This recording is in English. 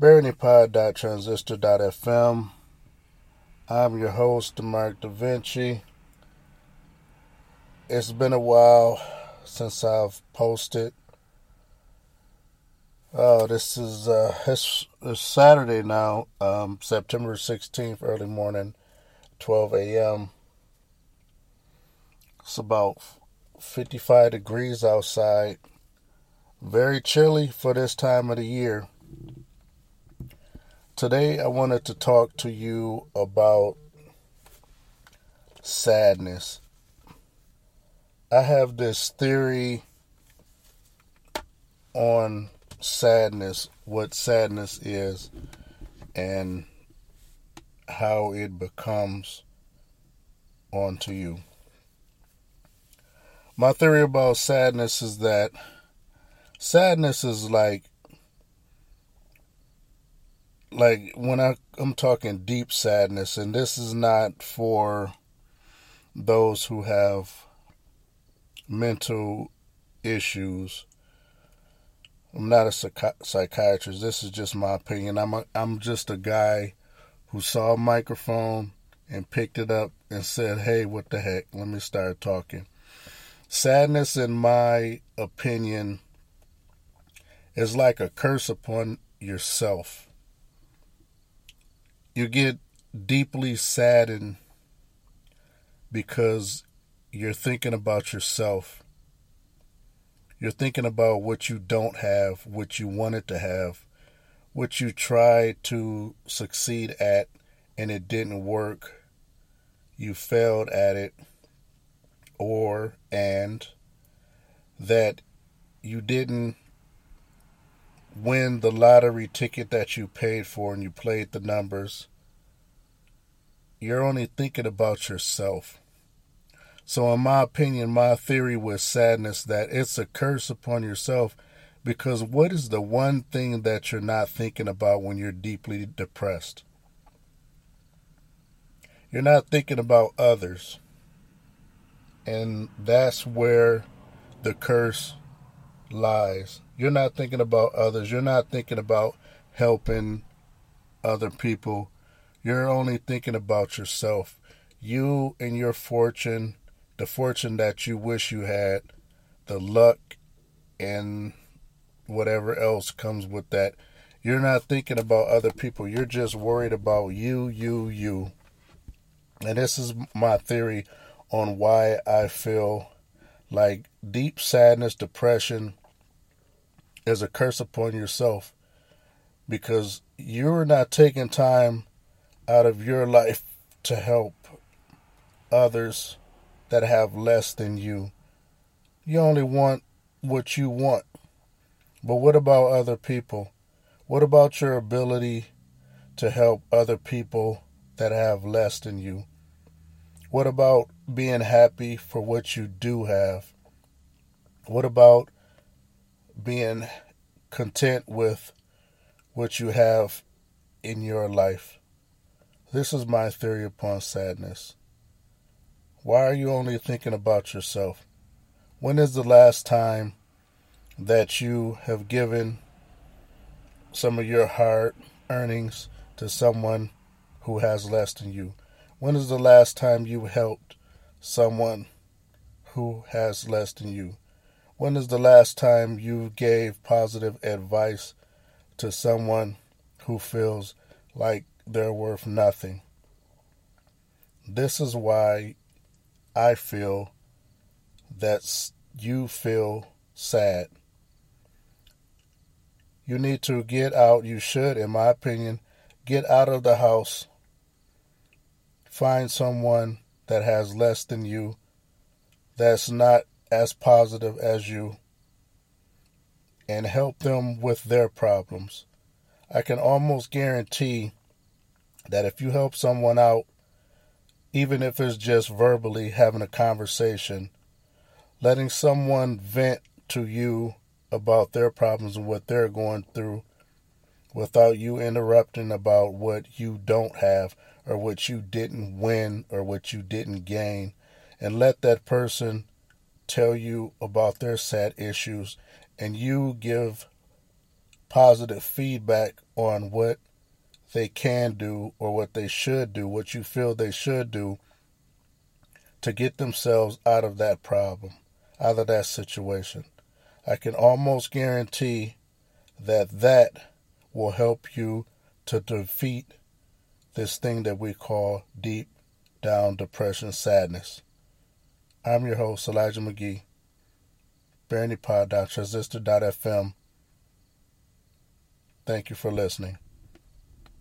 BaronyPod.transistor.fm. I'm your host, Mark Da Vinci. It's been a while since I've posted. Oh, this is uh, it's, it's Saturday now, um, September 16th, early morning, 12 a.m. It's about 55 degrees outside. Very chilly for this time of the year. Today, I wanted to talk to you about sadness. I have this theory on sadness, what sadness is, and how it becomes onto you. My theory about sadness is that sadness is like like when I, I'm talking deep sadness, and this is not for those who have mental issues. I'm not a psychi- psychiatrist. This is just my opinion. I'm a, I'm just a guy who saw a microphone and picked it up and said, "Hey, what the heck? Let me start talking." Sadness, in my opinion, is like a curse upon yourself you get deeply saddened because you're thinking about yourself. You're thinking about what you don't have, what you wanted to have, what you tried to succeed at and it didn't work. You failed at it, or and that you didn't win the lottery ticket that you paid for and you played the numbers, you're only thinking about yourself. So, in my opinion, my theory with sadness that it's a curse upon yourself because what is the one thing that you're not thinking about when you're deeply depressed? You're not thinking about others. And that's where the curse lies. You're not thinking about others. You're not thinking about helping other people. You're only thinking about yourself. You and your fortune, the fortune that you wish you had, the luck, and whatever else comes with that. You're not thinking about other people. You're just worried about you, you, you. And this is my theory on why I feel like deep sadness, depression, is a curse upon yourself because you're not taking time out of your life to help others that have less than you. You only want what you want. But what about other people? What about your ability to help other people that have less than you? What about being happy for what you do have? What about being content with what you have in your life. This is my theory upon sadness. Why are you only thinking about yourself? When is the last time that you have given some of your hard earnings to someone who has less than you? When is the last time you helped someone who has less than you? When is the last time you gave positive advice to someone who feels like they're worth nothing? This is why I feel that you feel sad. You need to get out. You should, in my opinion, get out of the house. Find someone that has less than you, that's not as positive as you and help them with their problems. I can almost guarantee that if you help someone out, even if it's just verbally having a conversation, letting someone vent to you about their problems and what they're going through without you interrupting about what you don't have or what you didn't win or what you didn't gain, and let that person tell you about their sad issues and you give positive feedback on what they can do or what they should do, what you feel they should do to get themselves out of that problem, out of that situation. I can almost guarantee that that will help you to defeat this thing that we call deep down depression sadness. I'm your host, Elijah McGee. BrandyPod.transistor.fm. Thank you for listening.